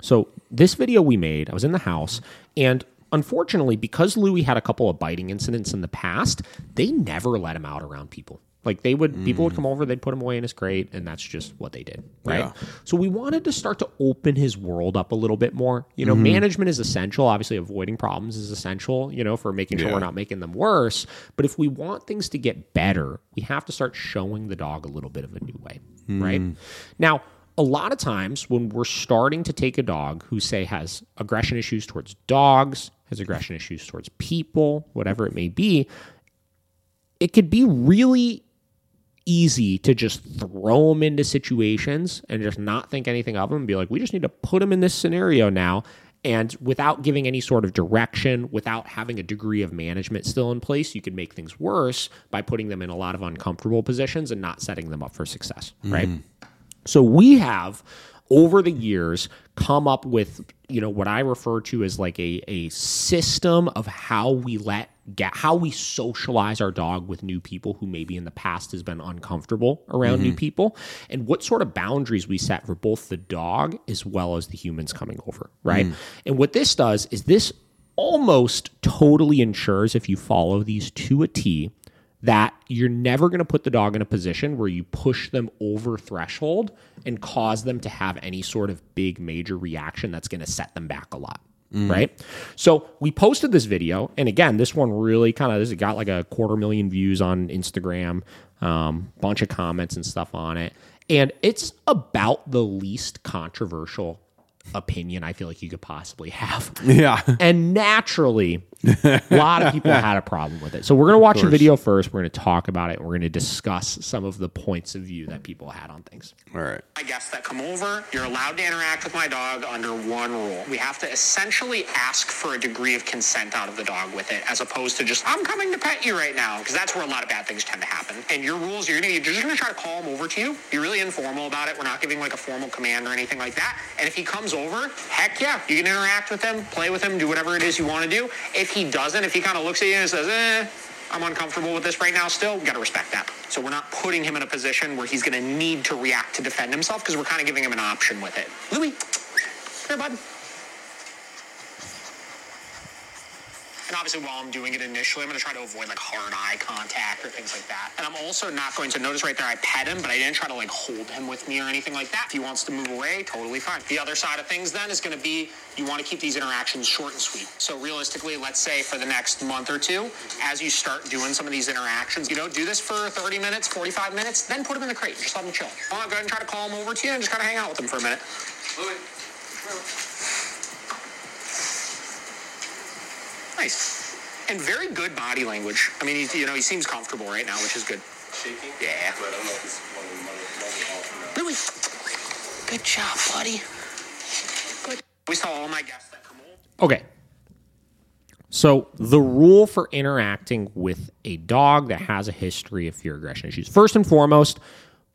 so this video we made, I was in the house, and unfortunately, because Louis had a couple of biting incidents in the past, they never let him out around people. Like they would, people would mm. come over, they'd put him away in his crate, and that's just what they did, right? Yeah. So we wanted to start to open his world up a little bit more. You know, mm-hmm. management is essential. Obviously, avoiding problems is essential. You know, for making sure Yeah. we're not making them worse. But if we want things to get better, we have to start showing the dog a little bit of a new way, mm. right? Now, a lot of times when we're starting to take a dog who say has aggression issues towards dogs, has aggression issues towards people, whatever it may be, it could be really easy to just throw them into situations and just not think anything of them and be like, we just need to put them in this scenario now. And without giving any sort of direction, without having a degree of management still in place, you could make things worse by putting them in a lot of uncomfortable positions and not setting them up for success, right? Mm-hmm. So we have over the years come up with you know what I refer to as like a a system of how we let get how we socialize our dog with new people who maybe in the past has been uncomfortable around new mm-hmm. people and what sort of boundaries we set for both the dog as well as the humans coming over right? Mm. And what this does is this almost totally ensures if you follow these to a T that you're never going to put the dog in a position where you push them over threshold and cause them to have any sort of big major reaction that's going to set them back a lot. Right. So we posted this video. And again, this one really kind of this got like a quarter million views on Instagram, um, bunch of comments and stuff on it. And it's about the least controversial opinion I feel like you could possibly have. Yeah. And naturally, a lot of people had a problem with it. So we're going to watch the video first. We're going to talk about it. We're going to discuss some of the points of view that people had on things. All right. my guests that come over, you're allowed to interact with my dog under one rule. We have to essentially ask for a degree of consent out of the dog with it, as opposed to just, I'm coming to pet you right now, because that's where a lot of bad things tend to happen. And your rules, you're, gonna, you're just going to try to call him over to you. Be really informal about it. We're not giving like a formal command or anything like that. And if he comes over, heck yeah, you can interact with him, play with him, do whatever it is you want to do. If he doesn't, if he kind of looks at you and says, eh, I'm uncomfortable with this right now still. Got to respect that. So we're not putting him in a position where he's going to need to react to defend himself because we're kind of giving him an option with it. Louis, here, bud. And obviously, while I'm doing it initially, I'm going to try to avoid like hard eye contact or things like that. And I'm also not going to notice right there I pet him, but I didn't try to like hold him with me or anything like that. If he wants to move away, totally fine. The other side of things then is going to be you want to keep these interactions short and sweet. So realistically, let's say for the next month or two, as you start doing some of these interactions, you know, do this for 30 minutes, 45 minutes, then put him in the crate. Just let him chill. I'll go ahead and try to call him over to you and just kind of hang out with him for a minute. Nice. And very good body language. I mean, he's, you know, he seems comfortable right now, which is good. shaking. Yeah. But I don't know if it's one of the money off or not. Louis, good job, buddy. Good. We tell all my guests that come over. Okay. So the rule for interacting with a dog that has a history of fear aggression issues. First and foremost,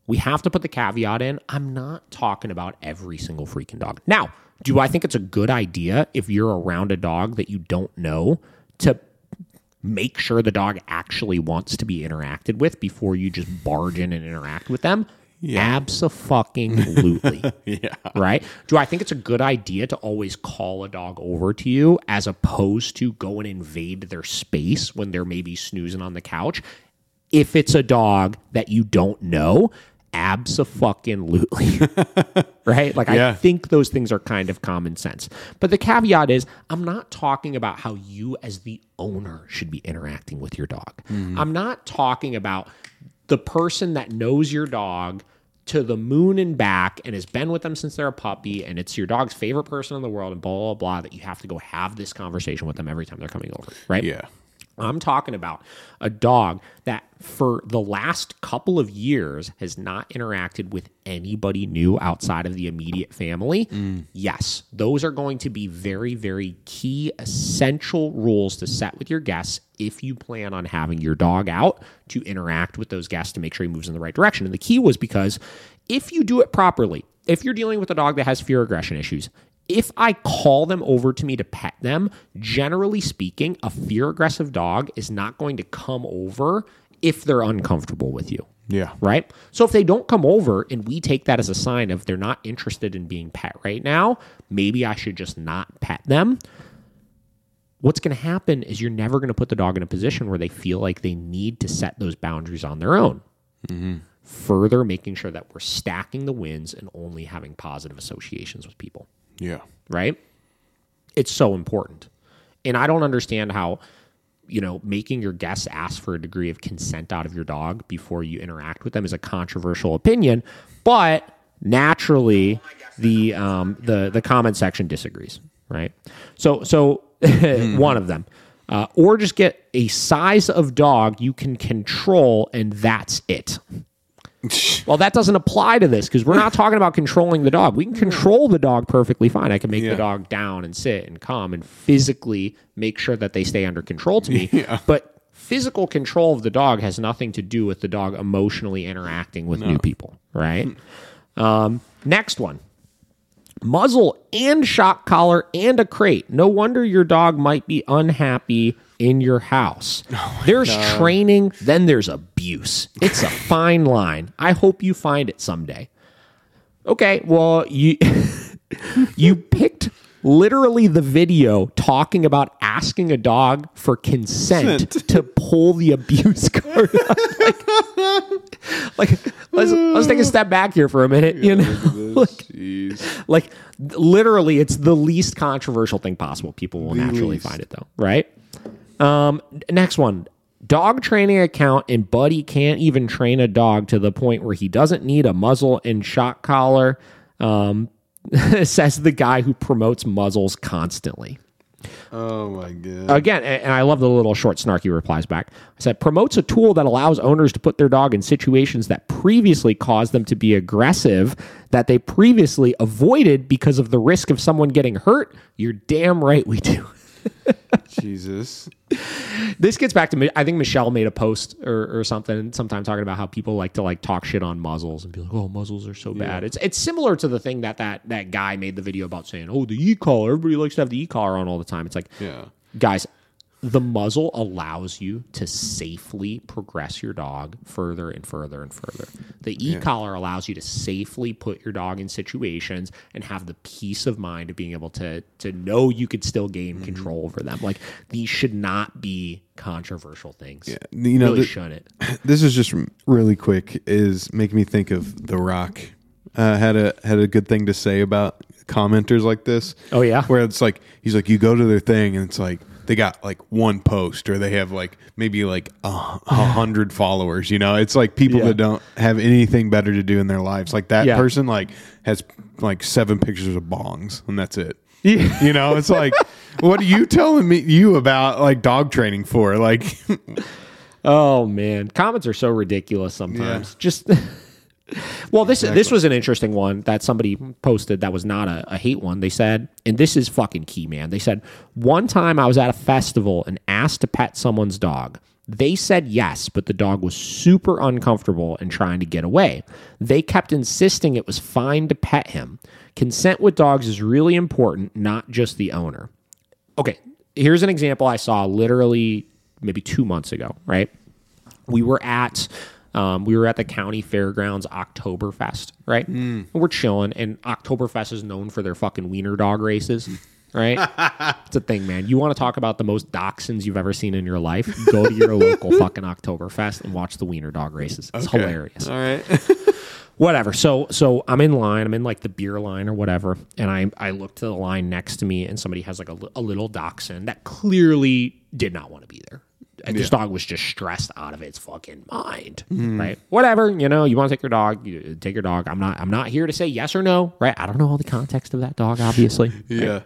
we have to put the caveat in. I'm not talking about every single freaking dog. Now, do I think it's a good idea if you're around a dog that you don't know to make sure the dog actually wants to be interacted with before you just barge in and interact with them? Yeah. Absolutely. Yeah. right? Do I think it's a good idea to always call a dog over to you as opposed to go and invade their space when they're maybe snoozing on the couch? If it's a dog that you don't know, absolutely. right? Like I think those things are kind of common sense. But the caveat is I'm not talking about how you as the owner should be interacting with your dog. Mm-hmm. I'm not talking about the person that knows your dog to the moon and back and has been with them since they're a puppy and it's your dog's favorite person in the world and blah blah blah that you have to go have this conversation with them every time they're coming over, right? Yeah. I'm talking about a dog that for the last couple of years has not interacted with anybody new outside of the immediate family. Yes, those are going to be very, very key, essential rules to set with your guests if you plan on having your dog out to interact with those guests to make sure he moves in the right direction. And the key was because if you do it properly, if you're dealing with a dog that has fear aggression issues, if I call them over to me to pet them, generally speaking, a fear aggressive dog is not going to come over if they're uncomfortable with you. Yeah. Right? So if they don't come over and we take that as a sign of they're not interested in being pet right now, maybe I should just not pet them. What's going to happen is you're never going to put the dog in a position where they feel like they need to set those boundaries on their own mm-hmm. further making sure that we're stacking the wins and only having positive associations with people, Yeah. right? It's so important. And I don't understand how, you know, making your guests ask for a degree of consent out of your dog before you interact with them is a controversial opinion, but naturally the um, the the comment section disagrees, right? So so one of them. Uh, or just get a size of dog you can control and that's it. Well, that doesn't apply to this because we're not talking about controlling the dog. We can control the dog perfectly fine. I can make Yeah. the dog down and sit and come and physically make sure that they stay under control to me. But physical control of the dog has nothing to do with the dog emotionally interacting with new people, right? Um, next one muzzle and shock collar and a crate. No wonder your dog might be unhappy in your house. there's training, then there's abuse. It's a fine line. I hope you find it someday. Okay, well, you you picked literally the video talking about asking a dog for consent to pull the abuse card. like, like, let's let's take a step back here for a minute. You know, like, like literally, it's the least controversial thing possible. People will naturally least. find it though, right? Um, next one. Dog training account and Buddy can't even train a dog to the point where he doesn't need a muzzle and shock collar. Um, says the guy who promotes muzzles constantly. Oh my god. Again, and I love the little short snarky replies back. I said promotes a tool that allows owners to put their dog in situations that previously caused them to be aggressive that they previously avoided because of the risk of someone getting hurt. You're damn right we do. Jesus. this gets back to Mi- I think Michelle made a post or, or something sometime talking about how people like to like talk shit on muzzles and be like, oh, muzzles are so bad. It's it's similar to the thing that that that guy made the video about saying, oh, the e collar. Everybody likes to have the e collar on all the time. It's like, Yeah. guys, the muzzle allows you to safely progress your dog further and further and further. The e collar allows you to safely put your dog in situations and have the peace of mind of being able to to know you could still gain Mm-hmm. control over them. Like these should not be controversial things. Yeah, You know, really shouldn't. this is just really quick is making me think of the rock uh, had a had a good thing to say about commenters like this Oh, yeah? where it's like he's like you go to their thing and it's like they got like one post or they have like maybe like a, a hundred followers you know it's like people Yeah. that don't have anything better to do in their lives like that Yeah. person like has like seven pictures of bongs and that's it Yeah. you know it's like what are you telling me you about like dog training for like Oh man, comments are so ridiculous sometimes. Just well, this this was an interesting one that somebody posted that was not a, a hate one. They said, and this is fucking key, man. They said one time I was at a festival and asked to pet someone's dog. They said yes, but the dog was super uncomfortable and trying to get away. They kept insisting it was fine to pet him. Consent with dogs is really important, not just the owner okay, here's an example I saw literally maybe two months ago, right? We were at um, we were at the county fairgrounds Oktoberfest, right? And we're chilling, and Oktoberfest is known for their fucking wiener dog races, right? it's a thing, man. You want to talk about the most dachshunds you've ever seen in your life? Go to your local fucking Oktoberfest and watch the wiener dog races. It's hilarious all right whatever. So so I'm in line. I'm in like the beer line or whatever, and I I look to the line next to me, and somebody has like a, a little dachshund that clearly did not want to be there. And This dog was just stressed out of its fucking mind, right? Whatever, you know. You want to take your dog, you take your dog. I'm not. I'm not here to say yes or no, right? I don't know all the context of that dog, obviously. yeah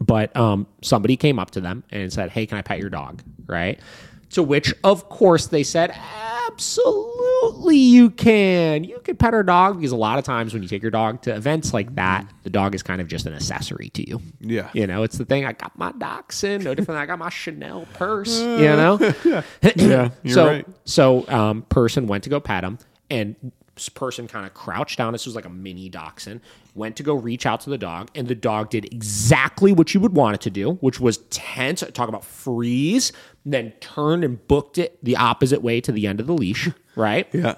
But um, somebody came up to them and said, "Hey, can I pet your dog?" Right? To which, of course, they said, "Absolutely, you can. You can pet our dog because a lot of times when you take your dog to events like that, the dog is kind of just an accessory to you. Yeah. you know, it's the thing. I got my dachshund, no different than I got my Chanel purse. You know, Yeah, you're so right. so um, person went to go pet him, and person kind of crouched down. This was like a mini dachshund. Went to go reach out to the dog, and the dog did exactly what you would want it to do, which was tense. Talk about freeze. Then turned and booked it the opposite way to the end of the leash. Right? yeah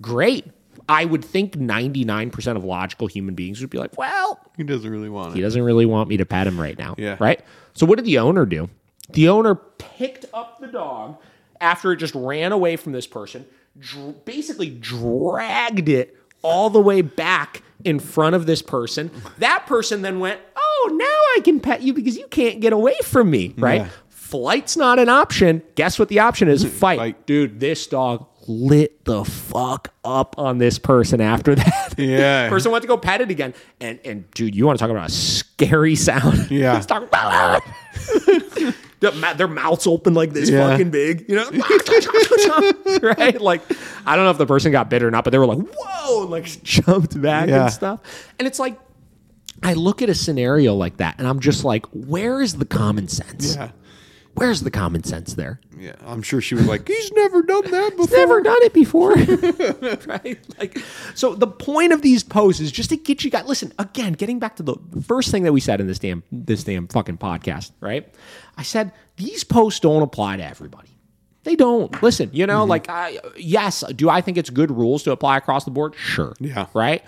Great. I would think ninety nine percent of logical human beings would be like, well, he doesn't really want he it doesn't really want me to pet him right now. Yeah. Right? So what did the owner do? The owner picked up the dog after it just ran away from this person, dr- basically dragged it all the way back in front of this person. That person then went, "Oh, now I can pet you because you can't get away from me." Right? Yeah. Flight's not an option. Guess what the option is? Mm, fight. Fight. Dude, this dog lit the fuck up on this person after that. Yeah. person went to go pet it again. And and dude, you want to talk about a scary sound? Yeah. It's talking about ah! ma- their mouths open like this Yeah. fucking big, you know? right? Like, I don't know if the person got bit or not, but they were like, whoa, and like jumped back Yeah. and stuff. And it's like, I look at a scenario like that and I'm just like, where is the common sense? yeah Where's the common sense there? yeah i'm sure she was like he's never done that before Never done it before. right? Like so the point of these posts is just to get you guys listen, again, getting back to the first thing that we said in this damn this damn fucking podcast, right? I said these posts don't apply to everybody. They don't. Listen, you know, mm-hmm. like I yes, do I think it's good rules to apply across the board? Sure. Yeah. Right?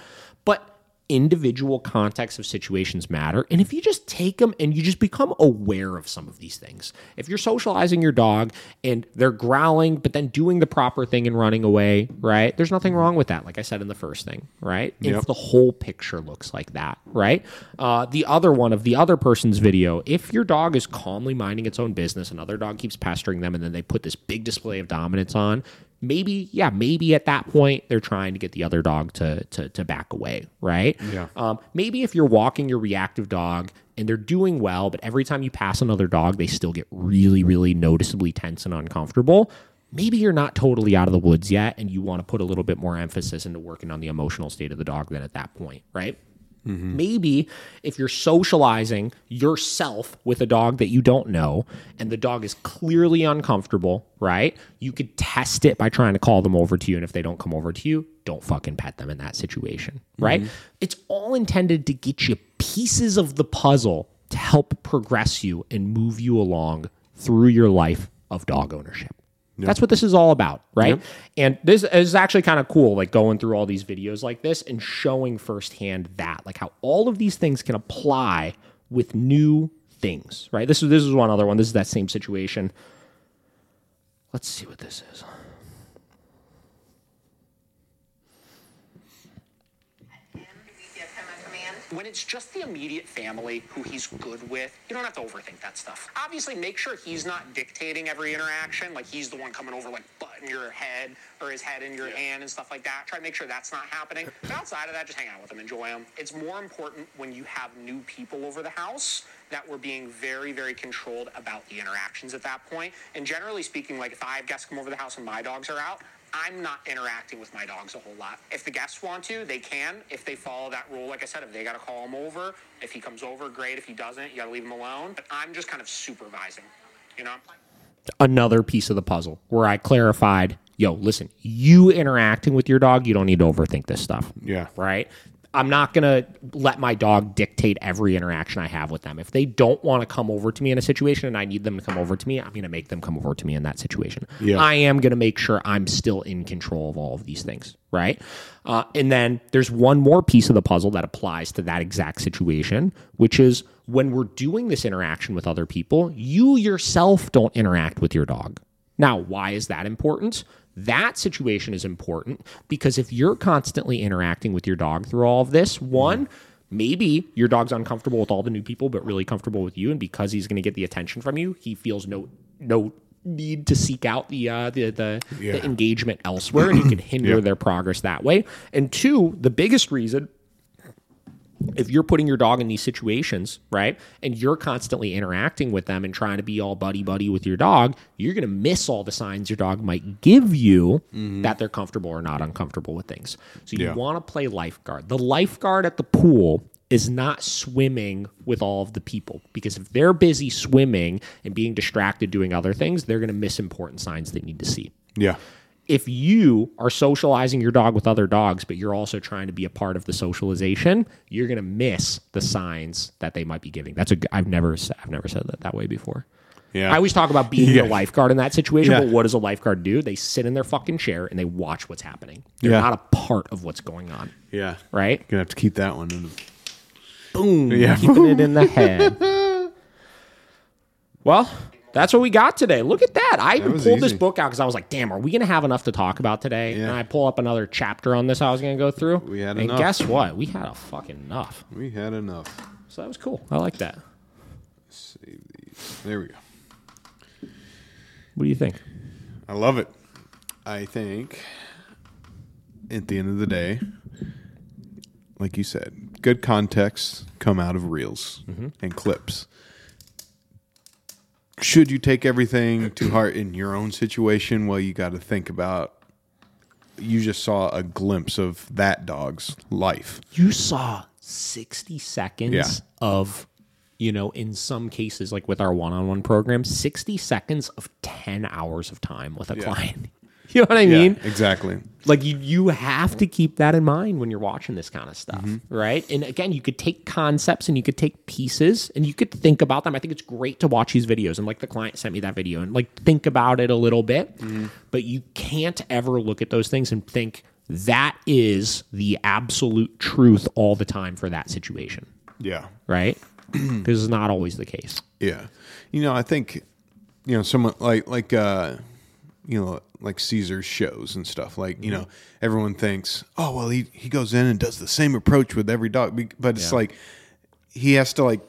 Individual context of situations matter. And if you just take them and you just become aware of some of these things, if you're socializing your dog and they're growling, but then doing the proper thing and running away, right? There's nothing wrong with that, like I said in the first thing, right? If the whole picture looks like that, right? Uh, the other one of the other person's video, if your dog is calmly minding its own business, another dog keeps pestering them, and then they put this big display of dominance on, maybe yeah maybe at that point they're trying to get the other dog to to, to back away right? Yeah. um, maybe if you're walking your reactive dog and they're doing well but every time you pass another dog they still get really really noticeably tense and uncomfortable. Maybe you're not totally out of the woods yet and you want to put a little bit more emphasis into working on the emotional state of the dog than at that point right Mm-hmm. Maybe if you're socializing yourself with a dog that you don't know and the dog is clearly uncomfortable, right? You could test it by trying to call them over to you. And if they don't come over to you, don't fucking pet them in that situation, right? Mm-hmm. It's all intended to get you pieces of the puzzle to help progress you and move you along through your life of dog ownership. That's what this is all about, right? And this is actually kind of cool, like going through all these videos like this and showing firsthand that, like how all of these things can apply with new things, right? This is this is one other one. This is that same situation. Let's see what this is. When it's just the immediate family who he's good with, you don't have to overthink that stuff. Obviously, make sure he's not dictating every interaction, like he's the one coming over, like butting your head or his head in your hand and stuff like that. Try to make sure that's not happening. But outside of that, just hang out with him, enjoy him. It's more important when you have new people over the house that we're being very, very controlled about the interactions at that point. And generally speaking, like if I have guests come over the house and my dogs are out, I'm not interacting with my dogs a whole lot. If the guests want to, they can. If they follow that rule, like I said, if they got to call him over, if he comes over, great. If he doesn't, you got to leave him alone. But I'm just kind of supervising, you know? Another piece of the puzzle where I clarified, yo, listen, you interacting with your dog, you don't need to overthink this stuff. Yeah. Right? I'm not going to let my dog dictate every interaction I have with them. If they don't want to come over to me in a situation and I need them to come over to me, I'm going to make them come over to me in that situation. Yeah. I am going to make sure I'm still in control of all of these things. Right. Uh, and then there's one more piece of the puzzle that applies to that exact situation, which is when we're doing this interaction with other people, you yourself don't interact with your dog. Now, why is that important? That situation is important because if you're constantly interacting with your dog through all of this, one, maybe your dog's uncomfortable with all the new people, but really comfortable with you, and because he's going to get the attention from you, he feels no no need to seek out the uh, the the, Yeah. the engagement elsewhere, and you can hinder their progress that way. And two, the biggest reason if you're putting your dog in these situations, right, and you're constantly interacting with them and trying to be all buddy buddy with your dog, you're going to miss all the signs your dog might give you mm-hmm. that they're comfortable or not uncomfortable with things. So you Yeah. want to play lifeguard. The lifeguard at the pool is not swimming with all of the people because if they're busy swimming and being distracted doing other things, they're going to miss important signs they need to see Yeah. If you are socializing your dog with other dogs, but you're also trying to be a part of the socialization, you're going to miss the signs that they might be giving. That's a I've never I've never said that that way before. Yeah. I always talk about being Yeah. the lifeguard in that situation, Yeah. but what does a lifeguard do? They sit in their fucking chair and they watch what's happening. They're Yeah. not a part of what's going on, Yeah. right? You're Gonna have to keep that one in. Boom. Yeah. Keeping it in the head. Well, that's what we got today. Look at that. I even pulled this book out because I was like, damn, are we going to have enough to talk about today? Yeah. And I pull up another chapter on this I was going to go through. We had and enough. guess what? We had a fucking enough. We had enough. So that was cool. I like that. Save these. There we go. What do you think? I love it. I think at the end of the day, like you said, good context come out of reels mm-hmm. and clips. Should you take everything to heart in your own situation? Well, you got to think about. You just saw a glimpse of that dog's life. You saw 60 seconds Yeah. of, you know, in some cases, like with our one on one program, 60 seconds of 10 hours of time with a client. You know what I mean? yeah, exactly. like you you have to keep that in mind when you're watching this kind of stuff right? And again you could take concepts and you could take pieces and you could think about them. I think it's great to watch these videos. And like the client sent me that video and like think about it a little bit. But you can't ever look at those things and think that is the absolute truth all the time for that situation. Yeah. right? Because it's not always the case. Yeah. You know, I think you know someone like like uh you know like Cesar's shows and stuff. Like you mm-hmm. know, everyone thinks, oh well, he he goes in and does the same approach with every dog, but it's Yeah. like he has to like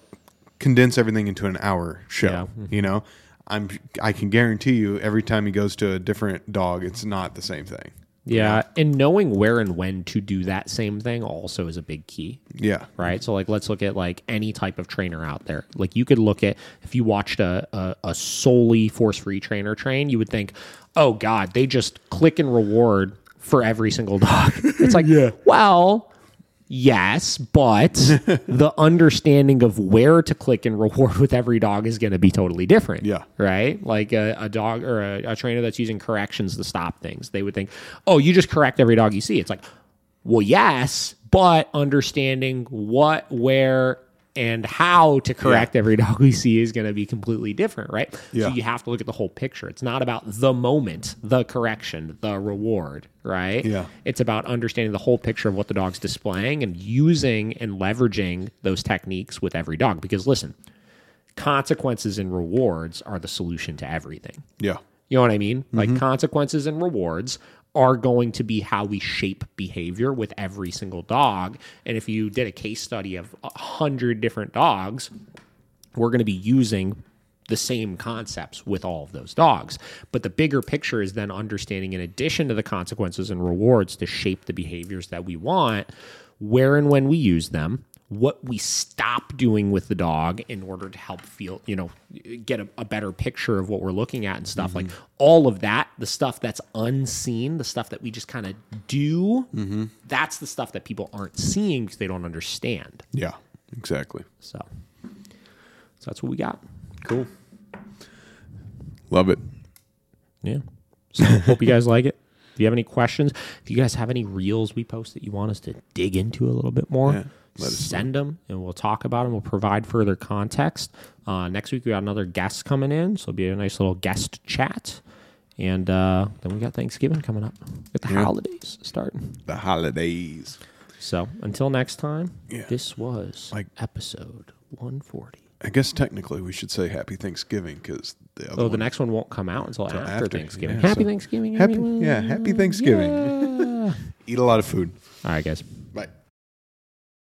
condense everything into an hour show. Yeah. Mm-hmm. You know, I'm I can guarantee you every time he goes to a different dog, it's not the same thing. Yeah and knowing where and when to do that same thing also is a big key Yeah. right? So like let's look at like any type of trainer out there. Like you could look at if you watched a a, a solely force free trainer train, you would think, oh god, they just click and reward for every single dog. It's like, yeah. well. Yes, but the understanding of where to click and reward with every dog is going to be totally different. Yeah. Right? Like a, a dog or a, a trainer that's using corrections to stop things. They would think, oh, you just correct every dog you see. It's like, well, yes, but understanding what, where, and how to correct every dog we see is going to be completely different, right? Yeah. So you have to look at the whole picture. It's not about the moment, the correction, the reward, right? Yeah. It's about understanding the whole picture of what the dog's displaying and using and leveraging those techniques with every dog. Because listen, consequences and rewards are the solution to everything. Yeah. You know what I mean? Like mm-hmm. consequences and rewards are going to be how we shape behavior with every single dog. And if you did a case study of a hundred different dogs, we're going to be using the same concepts with all of those dogs. But the bigger picture is then understanding, in addition to the consequences and rewards, to shape the behaviors that we want, where and when we use them, what we stop doing with the dog in order to help feel, you know, get a, a better picture of what we're looking at and stuff like mm-hmm. all of that, the stuff that's unseen, the stuff that we just kind of do, mm-hmm. that's the stuff that people aren't seeing because they don't understand. Yeah. Exactly. So, so that's what we got. Cool. Love it. Yeah. So hope you guys like it. If you have any questions, if you guys have any reels we post that you want us to dig into a little bit more, Yeah, send them and we'll talk about them. We'll provide further context. Uh, next week we got another guest coming in, so it'll be a nice little guest chat. And uh, then we got Thanksgiving coming up. Get the holidays starting. The holidays. So until next time, Yeah. this was Like- episode 140. I guess technically we should say Happy Thanksgiving because the other Oh, the next one won't come out until, after, after, Thanksgiving. yeah, Happy so- Thanksgiving. Happy, everyone. yeah, Happy Thanksgiving. Eat a lot of food. All right, guys.